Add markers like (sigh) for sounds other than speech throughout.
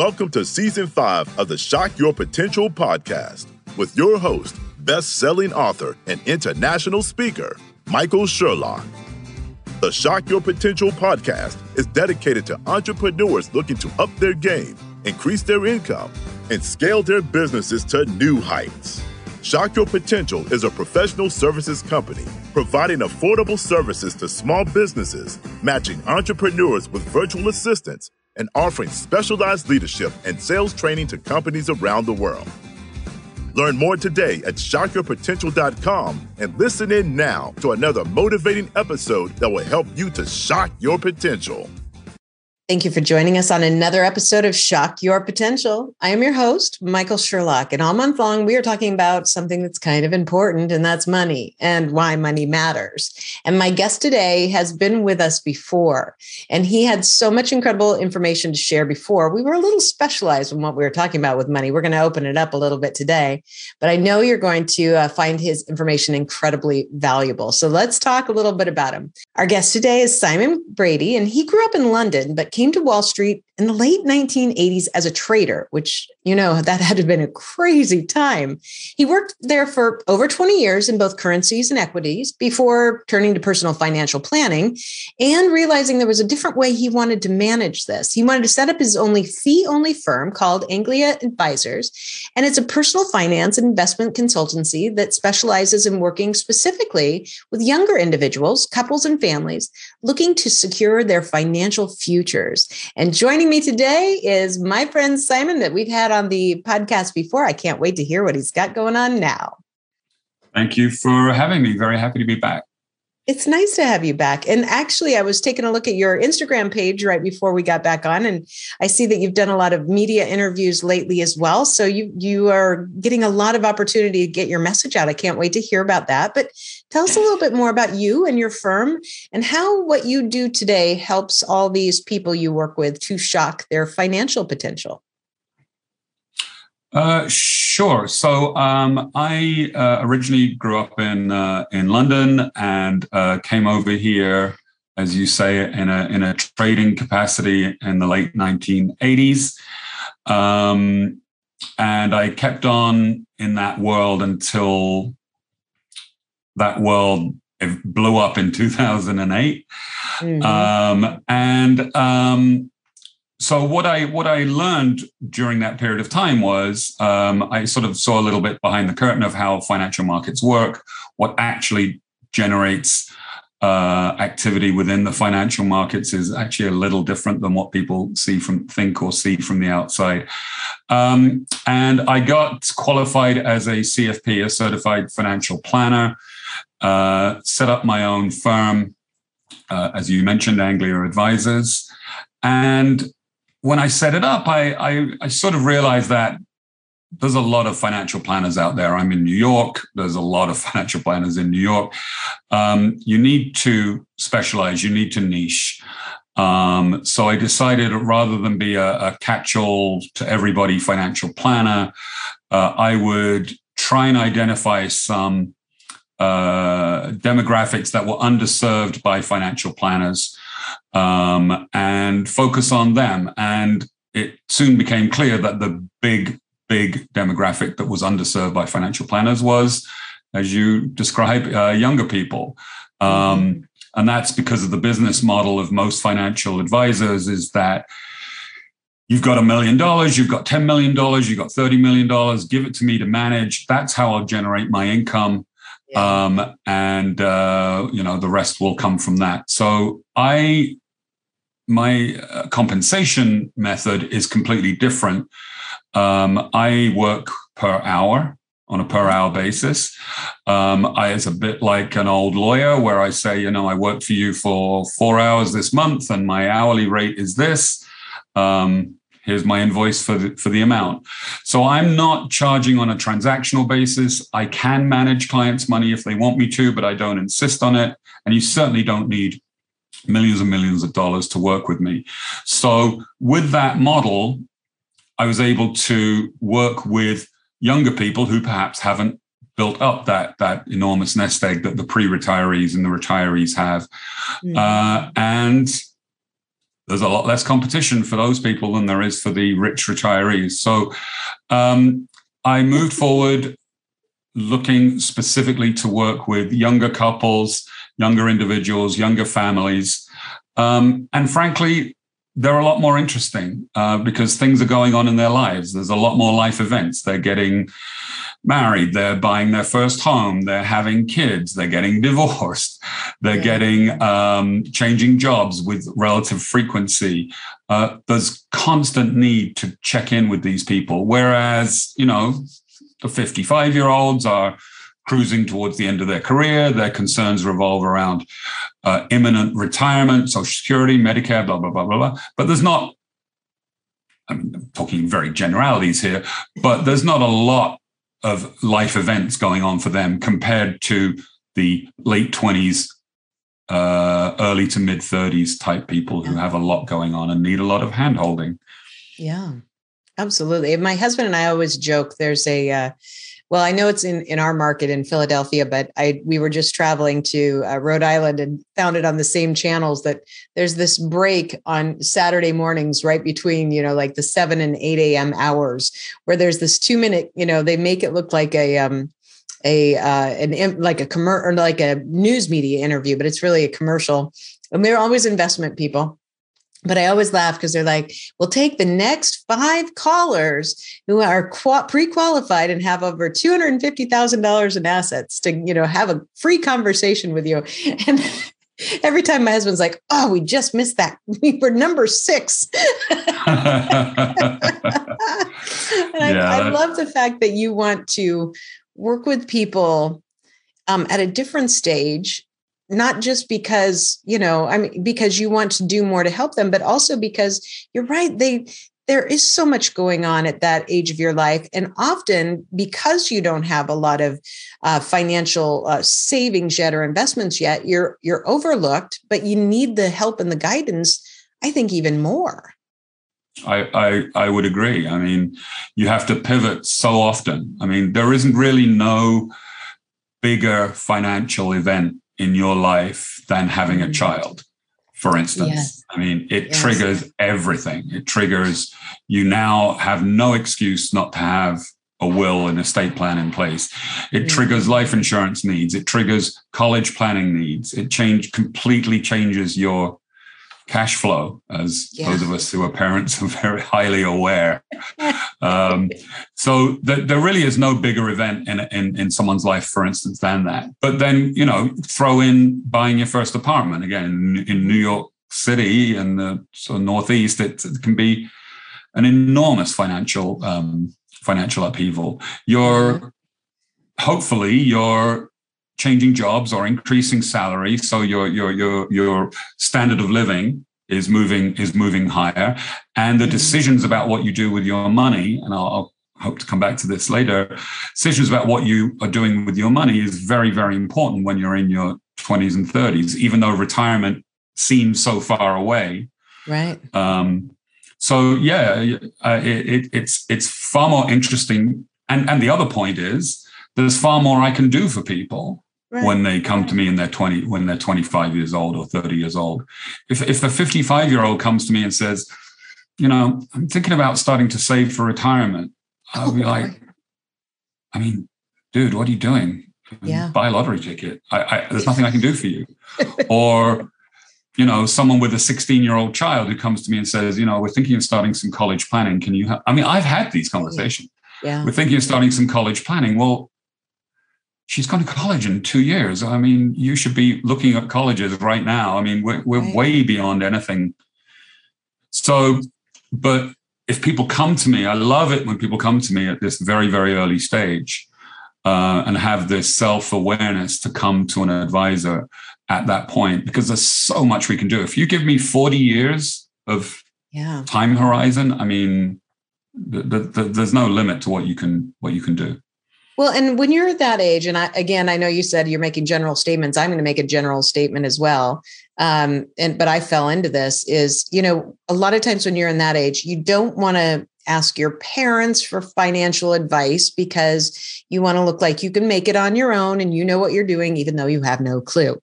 Welcome to season five of the Shock Your Potential podcast with your host, best selling author and international speaker, Michael Sherlock. The Shock Your Potential podcast is dedicated to entrepreneurs looking to up their game, increase their income, and scale their businesses to new heights. Shock Your Potential is a professional services company providing affordable services to small businesses, matching entrepreneurs with virtual assistants, and offering specialized leadership and sales training to companies around the world. Learn more today at shockyourpotential.com and listen in now to another motivating episode that will help you to shock your potential. Thank you for joining us on another episode of Shock Your Potential. I am your host, Michael Sherlock, and all month long we are talking about something that's kind of important, and that's money and why money matters. And my guest today has been with us before, and he had so much incredible information to share before. We were a little specialized in what we were talking about with money. We're going to open it up a little bit today, but I know you're going to uh, find his information incredibly valuable. So let's talk a little bit about him. Our guest today is Simon Brady, and he grew up in London, but came to Wall Street in the late 1980s as a trader, which, you know, that had been a crazy time. He worked there for over 20 years in both currencies and equities before turning to personal financial planning and realizing there was a different way he wanted to manage this. He wanted to set up his only fee only firm called Anglia Advisors. And it's a personal finance and investment consultancy that specializes in working specifically with younger individuals, couples, and families looking to secure their financial futures. And joining me today is my friend Simon that we've had on the podcast before. I can't wait to hear what he's got going on now. Thank you for having me. Very happy to be back. It's nice to have you back. And actually, I was taking a look at your Instagram page right before we got back on, and I see that you've done a lot of media interviews lately as well. So you you are getting a lot of opportunity to get your message out. I can't wait to hear about that. But tell us a little bit more about you and your firm and how what you do today helps all these people you work with to shock their financial potential. Uh, sure. So um, I uh, originally grew up in uh, in London and uh, came over here, as you say, in a in a trading capacity in the late 1980s, um, and I kept on in that world until that world blew up in 2008, mm-hmm. um, and um, so what I what I learned during that period of time was um, I sort of saw a little bit behind the curtain of how financial markets work, what actually generates uh, activity within the financial markets is actually a little different than what people see from think or see from the outside. Um, and I got qualified as a CFP, a certified financial planner, uh, set up my own firm, uh, as you mentioned, Anglia Advisors. And when I set it up, I, I, I sort of realized that there's a lot of financial planners out there. I'm in New York. There's a lot of (laughs) financial planners in New York. Um, you need to specialize. You need to niche. Um, so I decided rather than be a, a catch-all to everybody financial planner, uh, I would try and identify some uh, demographics that were underserved by financial planners um, and focus on them. And it soon became clear that the big, big demographic that was underserved by financial planners was, as you describe, uh, younger people. Um, and that's because of the business model of most financial advisors is that you've got a million dollars, you've got $10 million, you've got $30 million, give it to me to manage. That's how I'll generate my income. Yeah. Um, and, uh, you know, the rest will come from that. So I my uh, compensation method is completely different. Um, I work per hour on a per hour basis. Um, I, it's a bit like an old lawyer where I say, you know, I work for you for four hours this month and my hourly rate is this. Um, here's my invoice for the, for the amount. So I'm not charging on a transactional basis. I can manage clients' money if they want me to, but I don't insist on it. And you certainly don't need millions and millions of dollars to work with me. So, with that model, I was able to work with younger people who perhaps haven't built up that that enormous nest egg that the pre-retirees and the retirees have, mm-hmm. uh, and there's a lot less competition for those people than there is for the rich retirees. So um, I moved forward looking specifically to work with younger couples, younger individuals, younger families. Um, and frankly, they're a lot more interesting uh, because things are going on in their lives. There's a lot more life events. They're getting married, they're buying their first home, they're having kids, they're getting (laughs) divorced, they're yeah. getting um, changing jobs with relative frequency. Uh, there's constant need to check in with these people. Whereas, you know, the 55 year olds are cruising towards the end of their career. Their concerns revolve around uh, imminent retirement, Social Security, Medicare, blah, blah, blah, blah, blah. But there's not, I mean, I'm talking very generalities here, but there's not a lot of life events going on for them compared to the late 20s, uh, early to mid 30s type people who have a lot going on and need a lot of hand holding. Yeah, absolutely. My husband and I always joke there's a, uh, well, I know it's in, in our market in Philadelphia, but I we were just traveling to uh, Rhode Island and found it on the same channels that there's this break on Saturday mornings right between you know like the seven and eight a.m. hours where there's this two minute you know they make it look like a um a uh, an like a commercial or like a news media interview, but it's really a commercial. And they're always investment people but I always laugh because they're like, we'll take the next five callers who are pre-qualified and have over $250,000 in assets to, you know, have a free conversation with you. (laughs) And (laughs) every time my husband's like, oh, we just missed that. We were number six. (laughs) and yeah, I, I love the fact that you want to work with people um, at a different stage not just because you know i mean because you want to do more to help them but also because you're right they there is so much going on at that age of your life and often because you don't have a lot of uh, financial uh, savings yet or investments yet you're you're overlooked but you need the help and the guidance i think even more I, I, I would agree. I mean, you have to pivot so often. I mean, there isn't really no bigger financial event in your life than having a mm-hmm. child, for instance. Yes. I mean, it yes. triggers everything. It triggers you now have no excuse not to have a will and estate plan in place. It triggers life insurance needs. It triggers college planning needs. It change completely changes your cash flow, as yeah. those of us who are parents are very highly aware. um, so th- there really is no bigger event in, in, in someone's life, for instance, than that. But then, you know, throw in buying your first apartment again in, in New York City and the sort of Northeast. It, it can be an enormous financial um, financial upheaval. You're hopefully you're changing jobs or increasing salary so your your your your standard of living is moving is moving higher. And the decisions about what you do with your money and I'll, I'll hope to come back to this later decisions about what you are doing with your money is very very important when you're in your 20s and 30s even though retirement seems so far away. Right. Um, so yeah uh, it, it, it's it's far more interesting. And and the other point is there's far more i can do for people Right. when they come to me and they're 20 when they're 25 years old or 30 years old. If, if the 55 year old comes to me and says you know i'm thinking about starting to save for retirement i'll oh, be like i mean dude what are you doing? Yeah. buy a lottery ticket. I, I, there's nothing i can do for you. (laughs) Or you know someone with a 16 year old child who comes to me and says you know we're thinking of starting some college planning. Can you ha-? i mean i've had these oh, conversations. Yeah. we're thinking of starting some college planning. Well she's gone to college in two years. I mean, you should be looking at colleges right now. I mean, we're, we're right. way beyond anything. So, but if people come to me, I love it when people come to me at this very, very early stage uh, and have this self awareness to come to an advisor at that point, because there's so much we can do. If you give me 40 years of yeah. time horizon, I mean, the, the, the, there's no limit to what you can what you can do. Well, and when you're at that age, and I, again, I know you said you're making general statements. I'm going to make a general statement as well. Um, and but I fell into this is, you know, a lot of times when you're in that age, you don't want to ask your parents for financial advice because you want to look like you can make it on your own and you know what you're doing, even though you have no clue.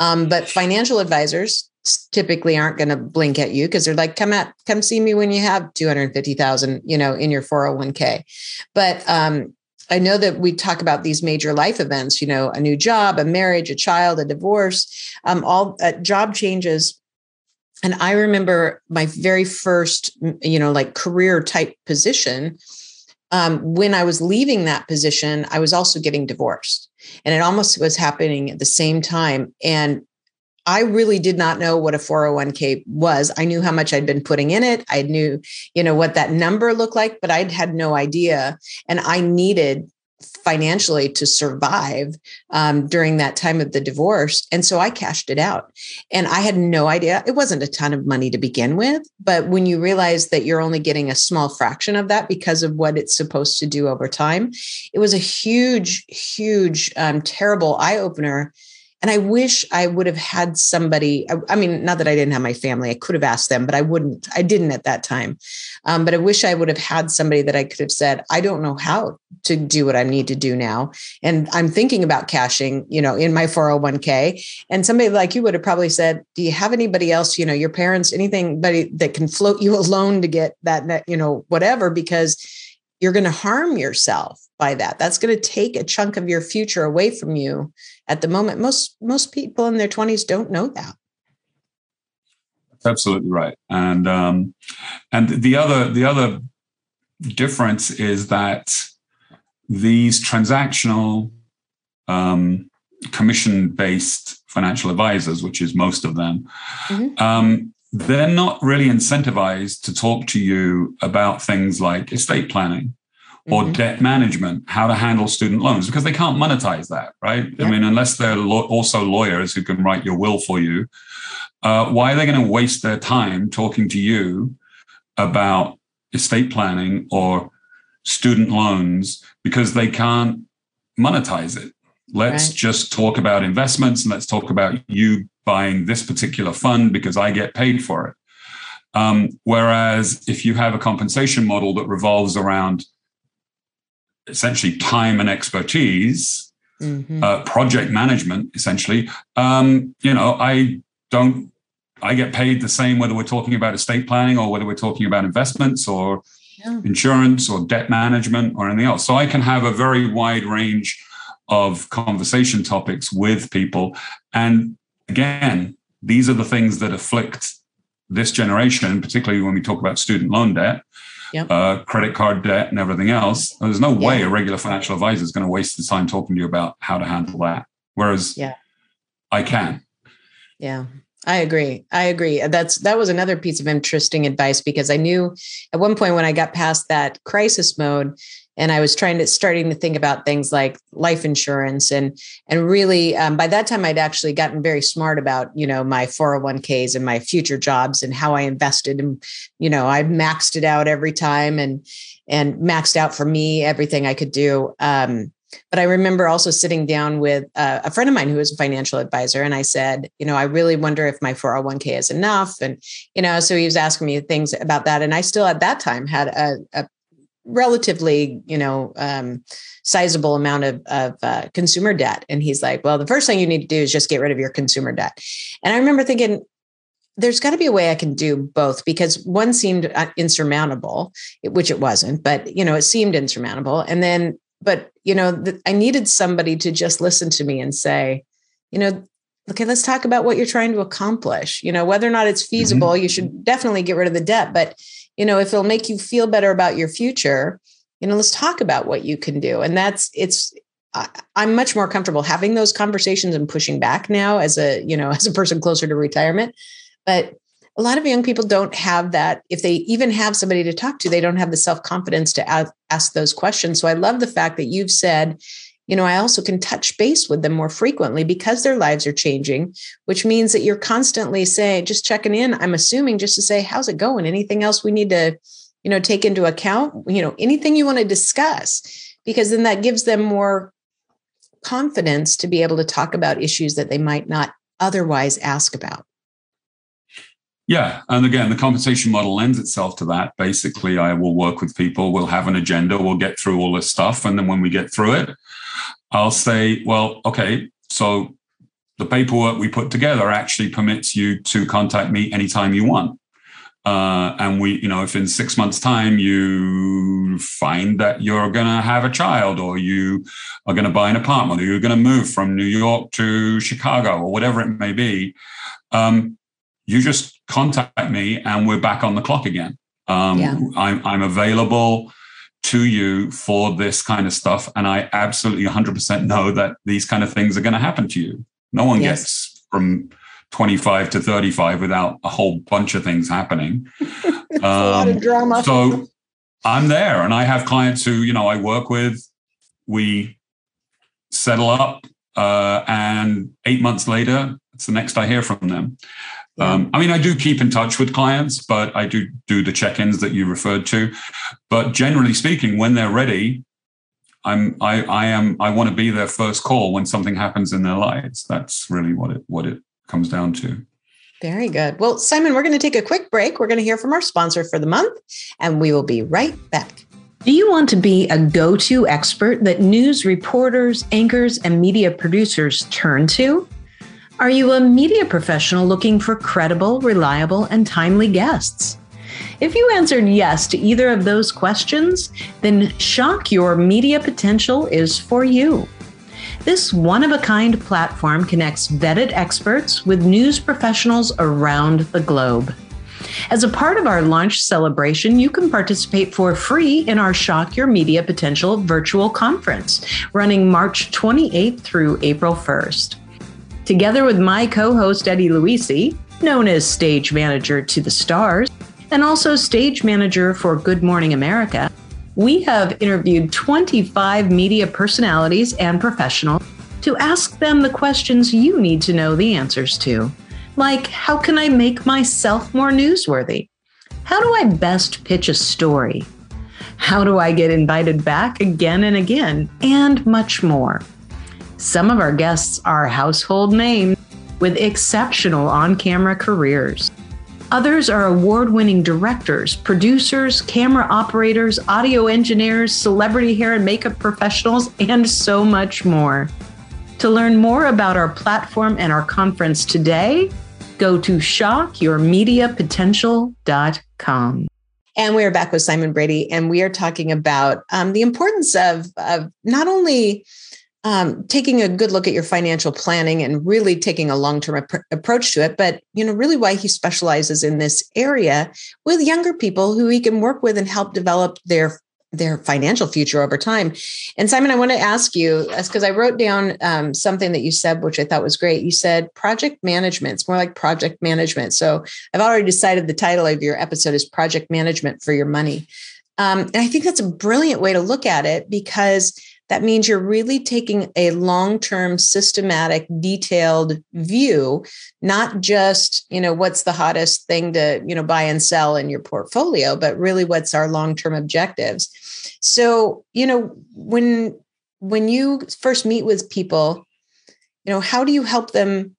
Um, but financial advisors typically aren't going to blink at you because they're like, come at, come see me when you have 250,000, you know, in your 401k. But, um, I know that we talk about these major life events, you know, a new job, a marriage, a child, a divorce, um, all uh, job changes. And I remember my very first, you know, like career type position. Um, when I was leaving that position, I was also getting divorced. And it almost was happening at the same time. And I really did not know what a 401k was. I knew how much I'd been putting in it. I knew, you know, what that number looked like, but I'd had no idea. And I needed financially to survive um, during that time of the divorce. And so I cashed it out. And I had no idea. It wasn't a ton of money to begin with. But when you realize that you're only getting a small fraction of that because of what it's supposed to do over time, it was a huge, huge, um, terrible eye opener and I wish I would have had somebody. I, I, mean, not that I didn't have my family, I could have asked them, but I wouldn't. I didn't at that time. Um, but I wish I would have had somebody that I could have said, I don't know how to do what I need to do now. And I'm thinking about cashing, you know, in my 401k. And somebody like you would have probably said, Do you have anybody else, you know, your parents, anything, that can float you a loan to get that, you know, whatever, because you're going to harm yourself by that. That's going to take a chunk of your future away from you at the moment. Most most people in their 20s don't know that. That's absolutely right. And um, and the other the other difference is that these transactional um, commission based financial advisors, which is most of them, mm-hmm. um, they're not really incentivized to talk to you about things like estate planning or mm-hmm. debt management, how to handle student loans, because they can't monetize that, right? I mean, unless they're lo- also lawyers who can write your will for you, uh, why are they going to waste their time talking to you about estate planning or student loans because they can't monetize it? Let's right. just talk about investments and let's talk about you buying this particular fund because I get paid for it. Um, whereas if you have a compensation model that revolves around essentially time and expertise, mm-hmm. uh, project management, essentially. Um, you know, I don't, I get paid the same whether we're talking about estate planning or whether we're talking about investments or yeah. insurance or debt management or anything else. So I can have a very wide range of conversation topics with people. And again, these are the things that afflict this generation, particularly when we talk about student loan debt yep. uh, credit card debt, and everything else. There's no way a regular financial advisor is going to waste his time talking to you about how to handle that. Whereas yeah. I can. Yeah. I agree. I agree. That's that was another piece of interesting advice because I knew at one point when I got past that crisis mode, and I was trying to starting to think about things like life insurance and and really um, by that time I'd actually gotten very smart about you know my 401ks and my future jobs and how I invested and you know I maxed it out every time and and maxed out for me everything I could do. Um, but I remember also sitting down with uh, a friend of mine who was a financial advisor, and I said, you know, I really wonder if my 401k is enough, and you know, so he was asking me things about that, and I still at that time had a, a relatively, you know, um, sizable amount of, of uh, consumer debt. And he's like, well, the first thing you need to do is just get rid of your consumer debt. And I remember thinking, there's got to be a way I can do both because one seemed uh, insurmountable, which it wasn't, but you know, it seemed insurmountable. And then, but you know, the, I needed somebody to just listen to me and say, you know, okay, let's talk about what you're trying to accomplish. You know, whether or not it's mm-hmm. feasible, mm-hmm. you should definitely get rid of the debt, but you know if it'll make you feel better about your future you know let's talk about what you can do and that's it's i'm much more comfortable having those conversations and pushing back now as a you know (laughs) as a person closer to retirement but a lot of young people don't have that if they even have somebody to talk to they don't have the self-confidence to ask those questions so i love the fact that you've said you know, I also can touch base with them more frequently because their lives are changing, which means that you're constantly saying, just checking in. I'm assuming just to say, how's it going? Anything else we need to, you know, take into account? You know, anything you want to discuss, because then that gives them more confidence to be able to talk about issues that they might not otherwise ask about. Yeah. And again, the compensation model lends itself to that. Basically, I will work with people, we'll have an agenda, we'll get through all this stuff. And then when we get through it, I'll say, well, okay, so the paperwork we put together actually permits you to contact me anytime you want. Uh, and we, you know, if in six months' time you find that you're going to have a child or you are going to buy an apartment or you're going to move from New York to Chicago or whatever it may be, um, you just contact me and we're back on the clock again. Um, yeah. I'm, I'm available to you for this kind of stuff. And I absolutely 100% know that these kind of things are going to happen to you. No one yes. gets from 25 to 35 without a whole bunch of things happening. (laughs) um, a lot of um, drama. So I'm there and I have clients who, you know, I work with. We settle up uh, and eight months later, it's the next I hear from them. Um, I mean, I do keep in touch with clients, but I do do the check-ins that you referred to. But generally speaking, when they're ready, I'm I I am I want to be their first call when something happens in their lives. That's really what it what it comes down to. Very good. Well, Simon, we're going to take a quick break. We're going to hear from our sponsor for the month, and we will be right back. Do you want to be a go to expert that news reporters, anchors, and media producers turn to? Are you a media professional looking for credible, reliable, and timely guests? If you answered yes to either of those questions, then Shock Your Media Potential is for you. This one of a kind platform connects vetted experts with news professionals around the globe. As a part of our launch celebration, you can participate for free in our Shock Your Media Potential virtual conference running March 28th through April 1st. Together with my co host, Eddie Luisi, known as stage manager to the stars, and also stage manager for Good Morning America, we have interviewed 25 media personalities and professionals to ask them the questions you need to know the answers to. Like, how can I make myself more newsworthy? How do I best pitch a story? How do I get invited back again and again? And much more. Some of our guests are household names with exceptional on camera careers. Others are award winning directors, producers, camera operators, audio engineers, celebrity hair and makeup professionals, and so much more. To learn more about our platform and our conference today, go to shockyourmediapotential.com. And we are back with Simon Brady, and we are talking about um, the importance of, of not only um, taking a good look at your financial planning and really taking a long-term ap- approach to it but you know really why he specializes in this area with younger people who he can work with and help develop their their financial future over time. And simon i want to ask you because i wrote down um, something that you said which i thought was great. You said project management it's more like project management. So i've already decided the title of your episode is project management for your money. Um, and i think that's a brilliant way to look at it because that means you're really taking a long term, systematic, detailed view, not just, you know, what's the hottest thing to, you know, buy and sell in your portfolio, but really what's our long term objectives. So, you know, when when you first meet with people, you know, how do you help them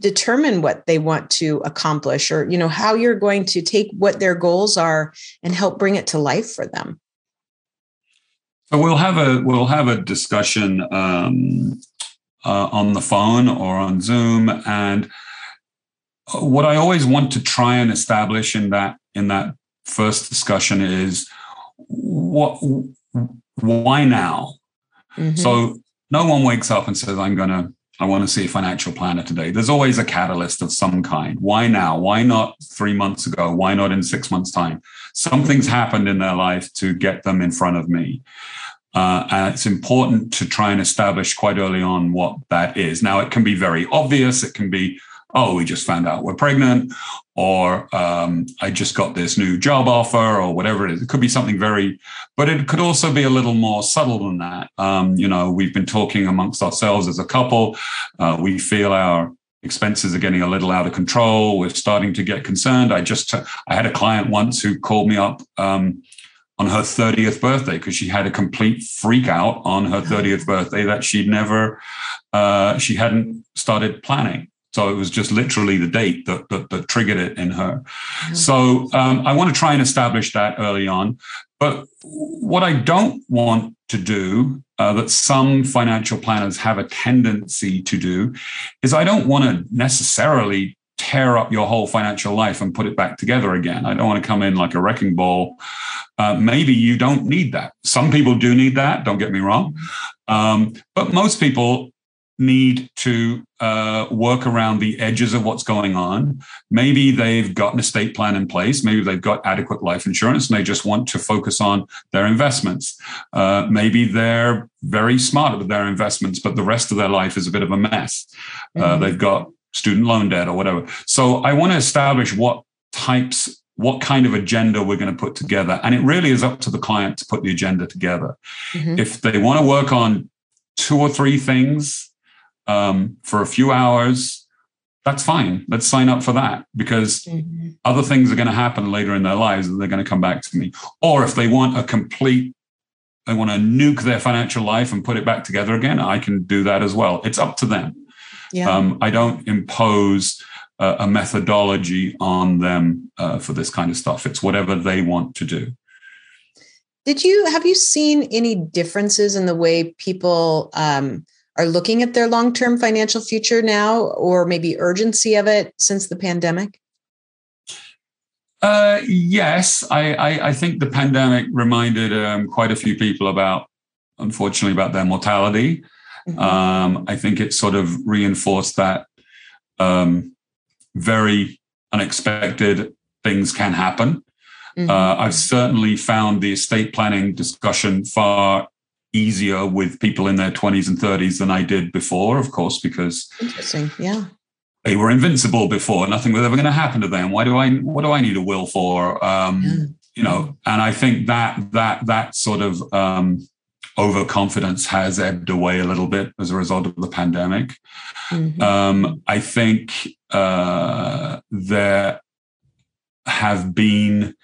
determine what they want to accomplish or you know how you're going to take what their goals are and help bring it to life for them so we'll have a we'll have a discussion um, uh, on the phone or on Zoom, and what I always want to try and establish in that in that first discussion is what why now. Mm-hmm. So no one wakes up and says, "I'm going to I want to see a financial planner today. There's always a catalyst of some kind. Why now? Why not three months ago? Why not in six months' time? Something's happened in their life to get them in front of me. Uh, and it's important to try and establish quite early on what that is. Now, it can be very obvious. It can be, oh, we just found out we're pregnant, or um, I just got this new job offer, or whatever it is. It could be something very, but it could also be a little more subtle than that. Um, you know, we've been talking amongst ourselves as a couple. Uh, we feel our expenses are getting a little out of control. We're starting to get concerned. I just, I had a client once who called me up. Um, on her 30th birthday because she had a complete freak out on her 30th (gasps) birthday that she'd never uh, she hadn't started planning so it was just literally the date that, that, that triggered it in her so um, i want to try and establish that early on but what i don't want to do uh, that some financial planners have a tendency to do is I don't want to necessarily tear up your whole financial life and put it back together again. I don't want to come in like a wrecking ball. Uh, maybe you don't need that. Some people do need that, don't get me wrong. Um, but most people need to uh, work around the edges of what's going on. Maybe they've got an estate plan in place. Maybe they've got adequate life insurance and they just want to focus on their investments. Uh, maybe they're very smart with their investments, but the rest of their life is a bit of a mess. Uh, mm-hmm. they've got student loan debt or whatever. So I want to establish what types what kind of agenda we're going to put together. And it really is up to the client to put the agenda together. Mm-hmm. If they want to work on two or three things um, for a few hours, that's fine. Let's sign up for that because mm-hmm. other things are going to happen later in their lives and they're going to come back to me. Or if they want a complete, they want to nuke their financial life and put it back together again, I can do that as well. It's up to them. Yeah. Um, I don't impose uh, a methodology on them uh, for this kind of stuff. It's whatever they want to do. Did you have you seen any differences in the way people um, are looking at their long term financial future now, or maybe urgency of it since the pandemic? Uh, yes, I, I, I, think the pandemic reminded um, quite a few people about, unfortunately, about their mortality. Mm-hmm. Um, I think it sort of reinforced that um, very unexpected things can happen. Mm-hmm. Uh, I've certainly found the estate planning discussion far easier with people in their 20s and 30s than I did before, of course, because interesting, yeah. They were invincible before. Nothing was ever going to happen to them. Why do I? What do I need a will for? Um, yeah. You know, and I think that that that sort of um, overconfidence has ebbed away a little bit as a result of the pandemic. Mm-hmm. Um, I think uh, there have been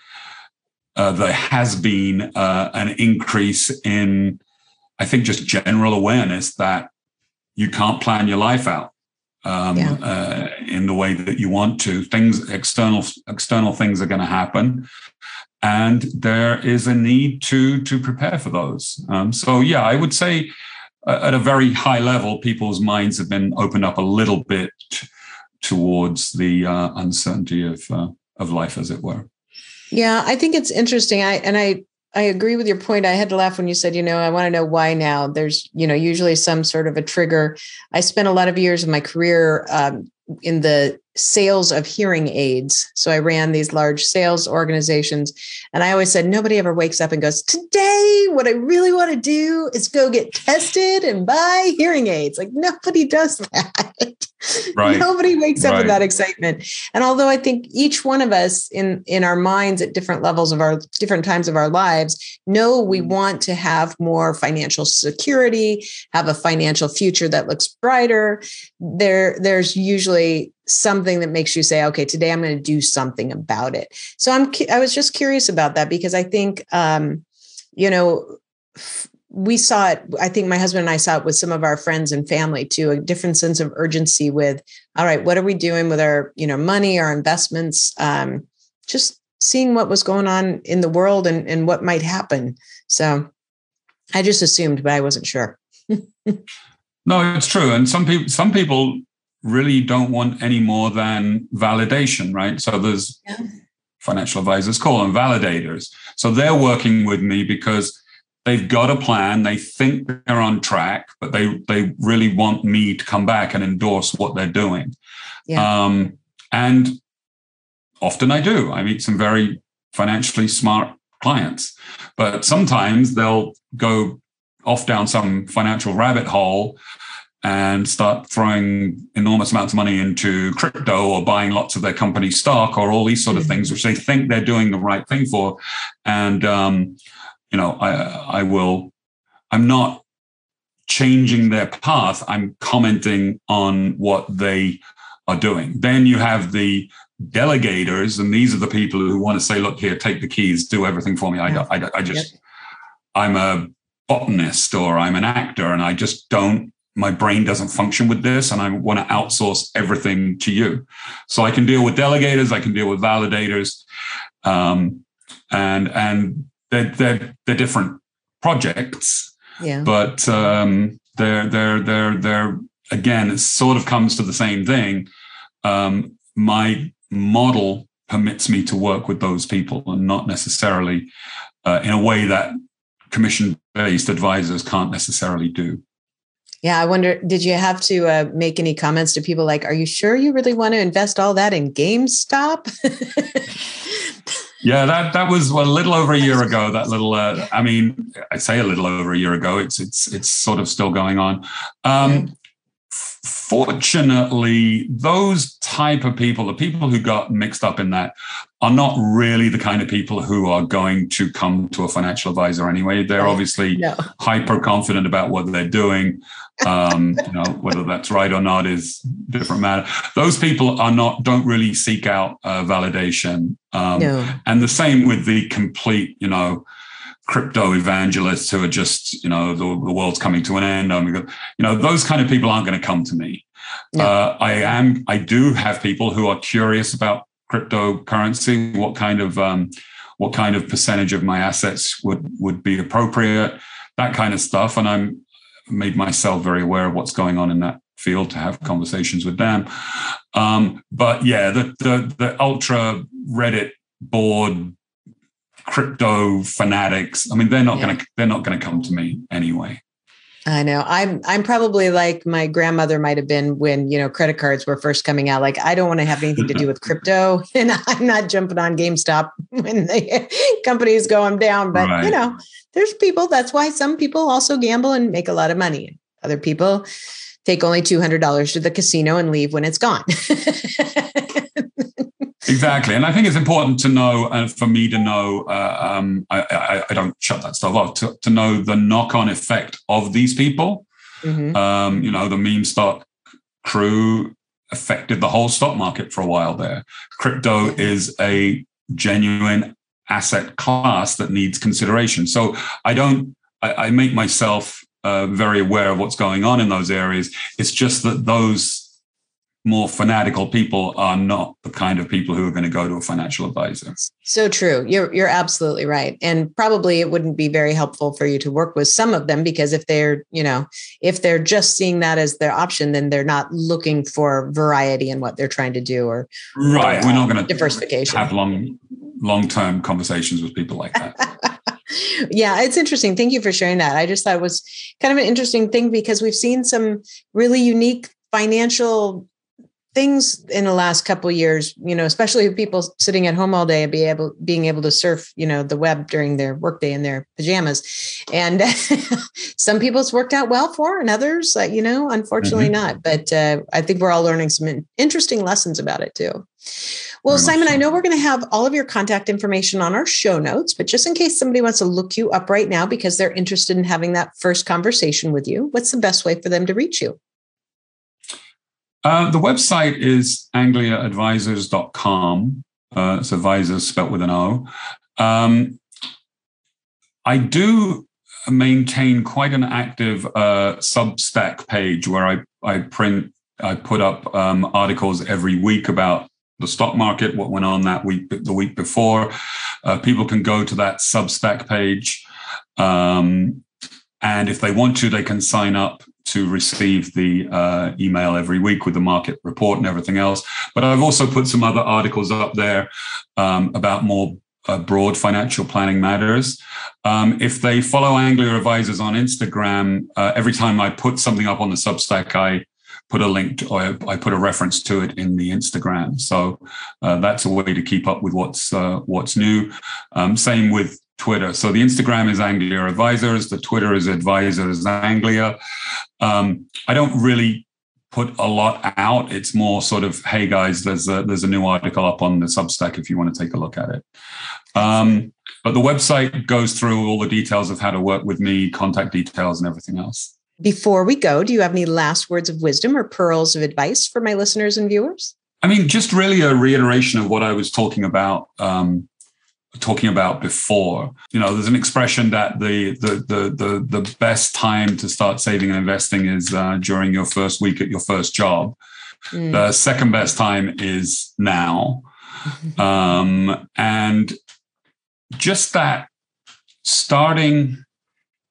uh, there has been uh, an increase in I think just general awareness that you can't plan your life out um, yeah. uh, in the way that you want to. Things external external things are going to happen, and there is a need to to prepare for those. Um, so yeah, I would say uh, at a very high level, people's minds have been opened up a little bit t- towards the uh, uncertainty of uh, of life, as it were. Yeah, I think it's interesting. I and I I agree with your point. I had to laugh when you said, you know, I want to know why now. There's, you know, usually some sort of a trigger. I spent a lot of years of my career um, in the sales of hearing aids. So I ran these large sales organizations. And I always said, nobody ever wakes up and goes, Today, what I really want to do is go get tested and buy hearing aids. Like nobody does (laughs) that. Right. nobody wakes up right. with that excitement. And although I think each one of us in, in our minds at different levels of our different times of our lives know we mm. want to have more financial security, have a financial future that looks brighter. There, there's usually something that makes you say okay today i'm going to do something about it so i'm i was just curious about that because i think um you know we saw it i think my husband and i saw it with some of our friends and family too a different sense of urgency with all right what are we doing with our you know money our investments um just seeing what was going on in the world and and what might happen so i just assumed but i wasn't sure (laughs) no it's true and some people some people really don't want any more than validation, right? So there's yeah. financial advisors call them validators. So they're working with me because they've got a plan, they think they're on track, but they they really want me to come back and endorse what they're doing. Yeah. Um, and often I do. I meet some very financially smart clients, but sometimes they'll go off down some financial rabbit hole and start throwing enormous amounts of money into crypto or buying lots of their company stock or all these sort of things, which they think they're doing the right thing for. And, um, you know, I, I will, I'm not changing their path. I'm commenting on what they are doing. Then you have the delegators, and these are the people who want to say, look here, take the keys, do everything for me. I, I, I just, yep. I'm a botanist or I'm an actor and I just don't my brain doesn't function with this and I want to outsource everything to you. So I can deal with delegators, I can deal with validators, um, and and they're, they're, they're different projects. Yeah. But um, they're they're they're they're again, it sort of comes to the same thing. Um, my model permits me to work with those people and not necessarily uh, in a way that commission based advisors can't necessarily do. Yeah, I wonder, did you have to uh, make any comments to people like, are you sure you really want to invest all that in GameStop? (laughs) yeah, that that was well, a little over a year ago. That little, uh, I mean, I say a little over a year ago. It's it's it's sort of still going on. Um, fortunately, those type of people, the people who got mixed up in that, are not really the kind of people who are going to come to a financial advisor anyway. They're obviously no. hyper confident about what they're doing. Um, you know, whether that's right or not is different matter. Those people are not don't really seek out uh, validation. Um, no. And the same with the complete, you know, crypto evangelists who are just, you know, the, the world's coming to an end. I'm you know, those kind of people aren't going to come to me. No. Uh, I am, I do have people who are curious about cryptocurrency. What kind of, um, what kind of percentage of my assets would would be appropriate? That kind of stuff, and I'm made myself very aware of what's going on in that field to have conversations with them. Um, but yeah, the, the the ultra Reddit board crypto fanatics. I mean, they're not yeah. going to they're not going to come to me anyway. I know. I'm I'm probably like my grandmother might have been when, you know, credit cards were first coming out. Like I don't want to have anything to do with (laughs) crypto (laughs) and I'm not jumping on GameStop (laughs) when the company is going down, but right. you know, there's people that's why some people also gamble and make a lot of money. Other people take only $200 to the casino and leave when it's gone. Exactly. And i think it's important to know and uh, for me to know uh, um, I, I, I, don't shut that stuff off to, to know the knock-on effect of these people. Mm-hmm. um, you know the meme stock crew affected the whole stock market for a while there. Crypto is a genuine asset class that needs consideration. So i don't i, I make myself uh, very aware of what's going on in those areas. It's just that those more fanatical people are not the kind of people who are going to go to a financial advisor. So true. You're you're absolutely right. And probably it wouldn't be very helpful for you to work with some of them because if they're, you know, if they're just seeing that as their option, then they're not looking for variety in what they're trying to do or Right. Or, We're not going to diversification. Have long long-term conversations with people like that. (laughs) yeah, it's interesting. Thank you for sharing that. I just thought it was kind of an interesting thing because we've seen some really unique financial things in the last couple years you know especially people sitting at home all day and be able being able to surf you know the web during their workday in their pajamas and (laughs) some people it's worked out well for and others uh, you know unfortunately mm-hmm. not but uh, i think we're all learning some interesting lessons about it too well, Simon, I know we're going to have all of your contact information on our show notes, but just in case somebody wants to look you up right now because they're interested in having that first conversation with you, what's the best way for them to reach you? Uh, the website is angliaadvisors.com. Uh, it's advisors spelt with an O. Um, I do maintain quite an active uh, Substack page where I, I print, I put up um, articles every week about the stock market, what went on that week, the week before. Uh, people can go to that Substack page. Um, and if they want to, they can sign up to receive the uh, email every week with the market report and everything else. But I've also put some other articles up there um, about more uh, broad financial planning matters. Um, if they follow Anglia Advisors on Instagram, uh, every time I put something up on the Substack, I put a link to, or I put a reference to it in the Instagram. So uh, that's a way to keep up with what's uh, what's new. Um, same with Twitter. So the Instagram is Anglia Advisors, the Twitter is Advisors Anglia. Um, I don't really put a lot out. It's more sort of, hey guys, there's a there's a new article up on the Substack if you want to take a look at it. Um, but the website goes through all the details of how to work with me, contact details, and everything else. Before we go, do you have any last words of wisdom or pearls of advice for my listeners and viewers? I mean, just really a reiteration of what I was talking about um, talking about before. You know, there's an expression that the the the the, the best time to start saving and investing is uh, during your first week at your first job. Mm. The second best time is now, (laughs) um, and just that starting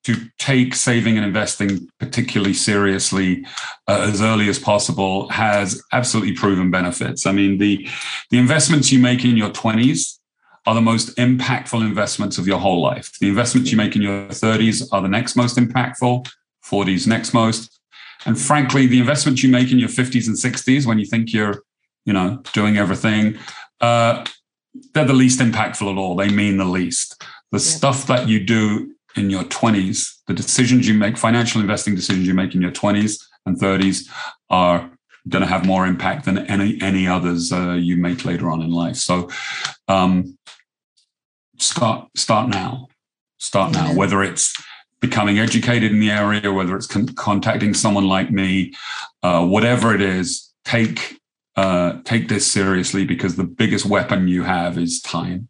to take saving and investing particularly seriously uh, as early as possible has absolutely proven benefits. I mean, the the investments you make in your 20s are the most impactful investments of your whole life. The investments you make in your 30s are the next most impactful, 40s next most. And frankly, the investments you make in your 50s and 60s when you think you're, you know, doing everything, uh, they're the least impactful at all. They mean the least. The yeah. stuff that you do in your 20s, the decisions you make, financial investing decisions you make in your 20s and 30s are going to have more impact than any any others uh, you make later on in life. So um, start start now, start now. Whether it's becoming educated in the area, whether it's con- contacting someone like me, uh, whatever it is, take uh, take this seriously because the biggest weapon you have is time.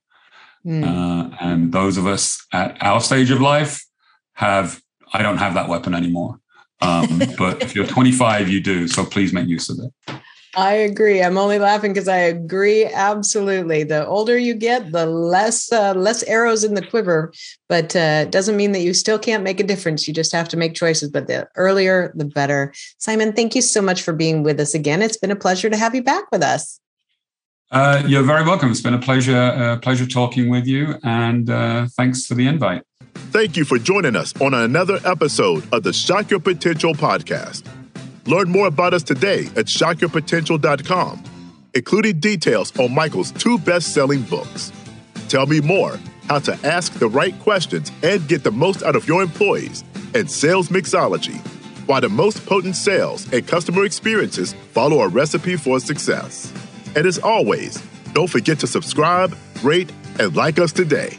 Mm. Uh, and those of us at our stage of life have, I don't have that weapon anymore. Um, (laughs) but if you're 25, you do. So please make use of it. I agree. I'm only laughing because I agree absolutely. The older you get, the less uh, less arrows in the quiver, but uh, doesn't mean that you still can't make a difference. You just have to make choices. But the earlier, the better. Simon, thank you so much for being with us again. It's been a pleasure to have you back with us. Uh, you're very welcome. It's been a pleasure, uh, pleasure talking with you, and uh, thanks for the invite. Thank you for joining us on another episode of the Shock Your Potential podcast. Learn more about us today at shockyourpotential.com, including details on Michael's two best-selling books. Tell me more how to ask the right questions and get the most out of your employees and sales mixology, why the most potent sales and customer experiences follow a recipe for success. And as always, don't forget to subscribe, rate, and like us today.